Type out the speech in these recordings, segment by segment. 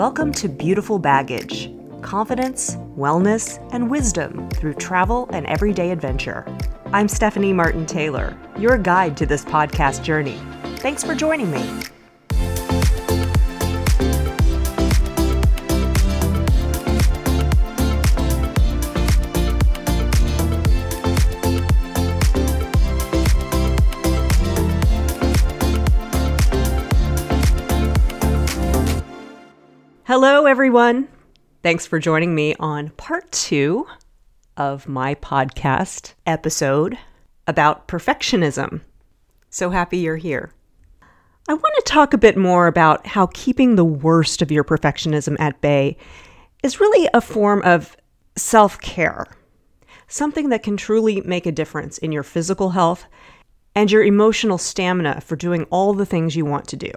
Welcome to Beautiful Baggage confidence, wellness, and wisdom through travel and everyday adventure. I'm Stephanie Martin Taylor, your guide to this podcast journey. Thanks for joining me. Hello, everyone. Thanks for joining me on part two of my podcast episode about perfectionism. So happy you're here. I want to talk a bit more about how keeping the worst of your perfectionism at bay is really a form of self care, something that can truly make a difference in your physical health and your emotional stamina for doing all the things you want to do.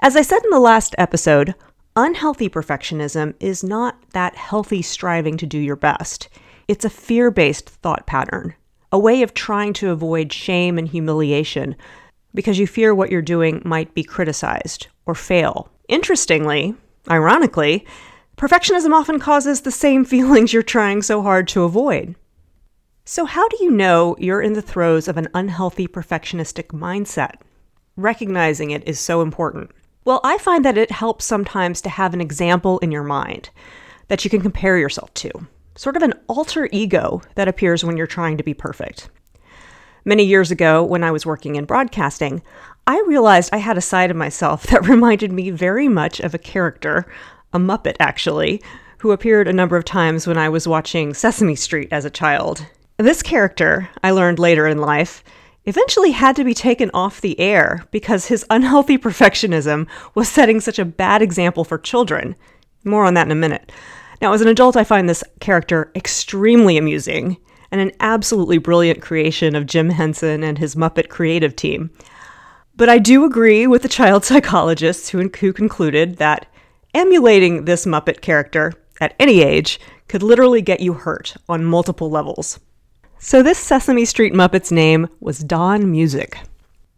As I said in the last episode, Unhealthy perfectionism is not that healthy striving to do your best. It's a fear based thought pattern, a way of trying to avoid shame and humiliation because you fear what you're doing might be criticized or fail. Interestingly, ironically, perfectionism often causes the same feelings you're trying so hard to avoid. So, how do you know you're in the throes of an unhealthy perfectionistic mindset? Recognizing it is so important. Well, I find that it helps sometimes to have an example in your mind that you can compare yourself to, sort of an alter ego that appears when you're trying to be perfect. Many years ago, when I was working in broadcasting, I realized I had a side of myself that reminded me very much of a character, a Muppet actually, who appeared a number of times when I was watching Sesame Street as a child. This character, I learned later in life, eventually had to be taken off the air because his unhealthy perfectionism was setting such a bad example for children. More on that in a minute. Now, as an adult, I find this character extremely amusing and an absolutely brilliant creation of Jim Henson and his Muppet creative team. But I do agree with the child psychologists who, who concluded that emulating this Muppet character at any age could literally get you hurt on multiple levels. So, this Sesame Street Muppet's name was Don Music.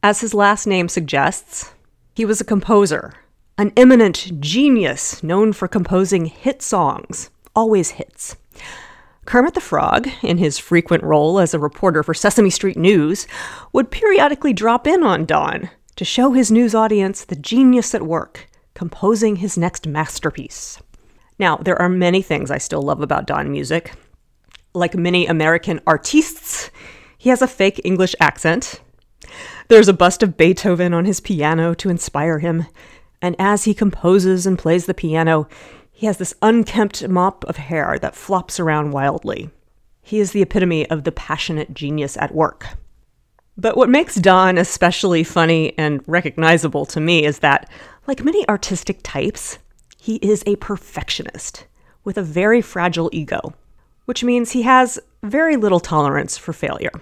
As his last name suggests, he was a composer, an eminent genius known for composing hit songs, always hits. Kermit the Frog, in his frequent role as a reporter for Sesame Street News, would periodically drop in on Don to show his news audience the genius at work, composing his next masterpiece. Now, there are many things I still love about Don Music, like many American artistes, he has a fake English accent. There's a bust of Beethoven on his piano to inspire him, and as he composes and plays the piano, he has this unkempt mop of hair that flops around wildly. He is the epitome of the passionate genius at work. But what makes Don especially funny and recognizable to me is that, like many artistic types, he is a perfectionist with a very fragile ego which means he has very little tolerance for failure.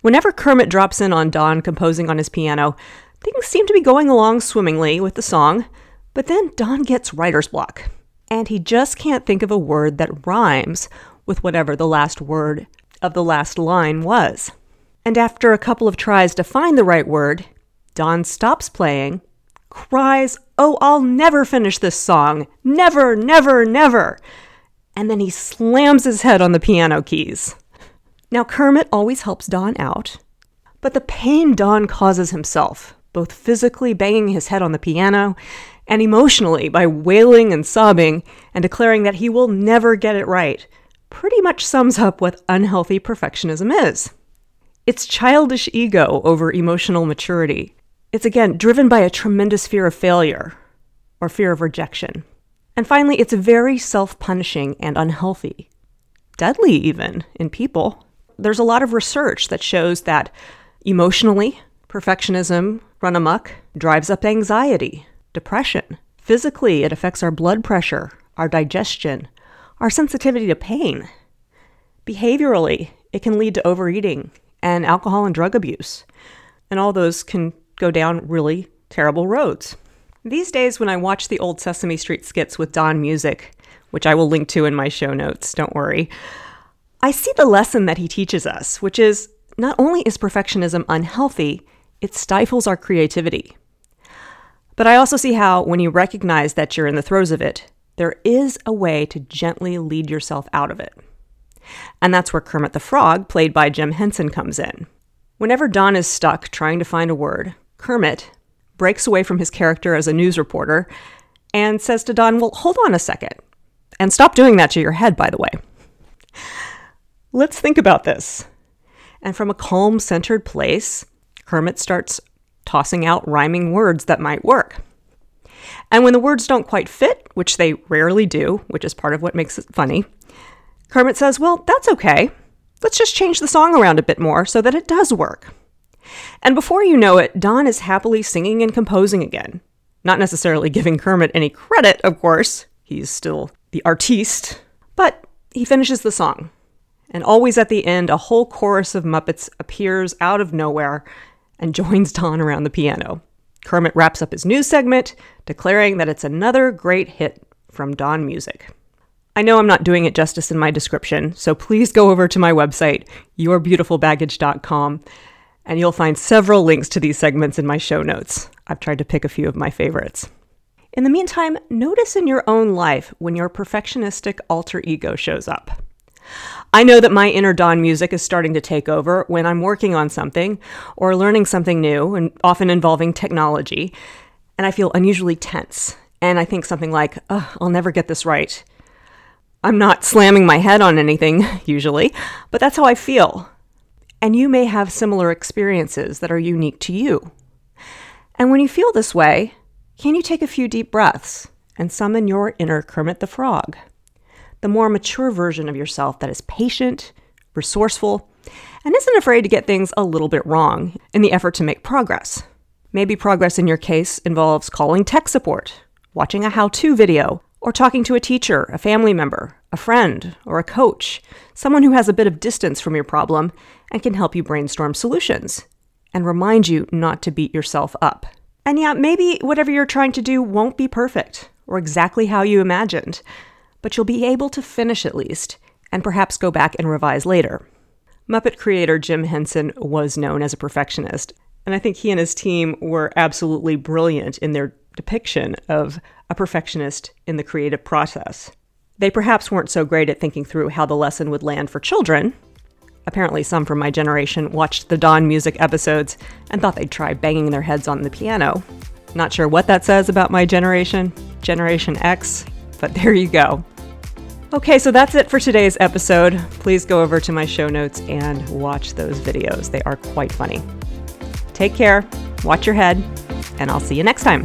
Whenever Kermit drops in on Don composing on his piano, things seem to be going along swimmingly with the song, but then Don gets writer's block, and he just can't think of a word that rhymes with whatever the last word of the last line was. And after a couple of tries to find the right word, Don stops playing, cries, Oh, I'll never finish this song! Never, never, never! And then he slams his head on the piano keys. Now, Kermit always helps Don out, but the pain Don causes himself, both physically banging his head on the piano and emotionally by wailing and sobbing and declaring that he will never get it right, pretty much sums up what unhealthy perfectionism is. It's childish ego over emotional maturity. It's again driven by a tremendous fear of failure or fear of rejection. And finally, it's very self punishing and unhealthy, deadly even in people. There's a lot of research that shows that emotionally, perfectionism run amok drives up anxiety, depression. Physically, it affects our blood pressure, our digestion, our sensitivity to pain. Behaviorally, it can lead to overeating and alcohol and drug abuse. And all those can go down really terrible roads. These days, when I watch the old Sesame Street skits with Don Music, which I will link to in my show notes, don't worry, I see the lesson that he teaches us, which is not only is perfectionism unhealthy, it stifles our creativity. But I also see how, when you recognize that you're in the throes of it, there is a way to gently lead yourself out of it. And that's where Kermit the Frog, played by Jim Henson, comes in. Whenever Don is stuck trying to find a word, Kermit breaks away from his character as a news reporter and says to Don, Well, hold on a second. And stop doing that to your head, by the way. Let's think about this. And from a calm, centered place, Kermit starts tossing out rhyming words that might work. And when the words don't quite fit, which they rarely do, which is part of what makes it funny, Kermit says, Well, that's okay. Let's just change the song around a bit more so that it does work. And before you know it, Don is happily singing and composing again. Not necessarily giving Kermit any credit, of course. He's still the artiste. But he finishes the song. And always at the end, a whole chorus of Muppets appears out of nowhere and joins Don around the piano. Kermit wraps up his news segment, declaring that it's another great hit from Don Music. I know I'm not doing it justice in my description, so please go over to my website, yourbeautifulbaggage.com, and you'll find several links to these segments in my show notes. I've tried to pick a few of my favorites. In the meantime, notice in your own life when your perfectionistic alter ego shows up. I know that my inner Don music is starting to take over when I'm working on something or learning something new, and often involving technology, and I feel unusually tense. And I think something like, I'll never get this right. I'm not slamming my head on anything, usually, but that's how I feel. And you may have similar experiences that are unique to you. And when you feel this way, can you take a few deep breaths and summon your inner Kermit the Frog? the more mature version of yourself that is patient, resourceful, and isn't afraid to get things a little bit wrong in the effort to make progress. Maybe progress in your case involves calling tech support, watching a how to video, or talking to a teacher, a family member, a friend, or a coach, someone who has a bit of distance from your problem and can help you brainstorm solutions and remind you not to beat yourself up. And yeah, maybe whatever you're trying to do won't be perfect or exactly how you imagined, but you'll be able to finish at least, and perhaps go back and revise later. Muppet creator Jim Henson was known as a perfectionist, and I think he and his team were absolutely brilliant in their depiction of a perfectionist in the creative process. They perhaps weren't so great at thinking through how the lesson would land for children. Apparently, some from my generation watched the Don music episodes and thought they'd try banging their heads on the piano. Not sure what that says about my generation, Generation X, but there you go. Okay, so that's it for today's episode. Please go over to my show notes and watch those videos. They are quite funny. Take care, watch your head, and I'll see you next time.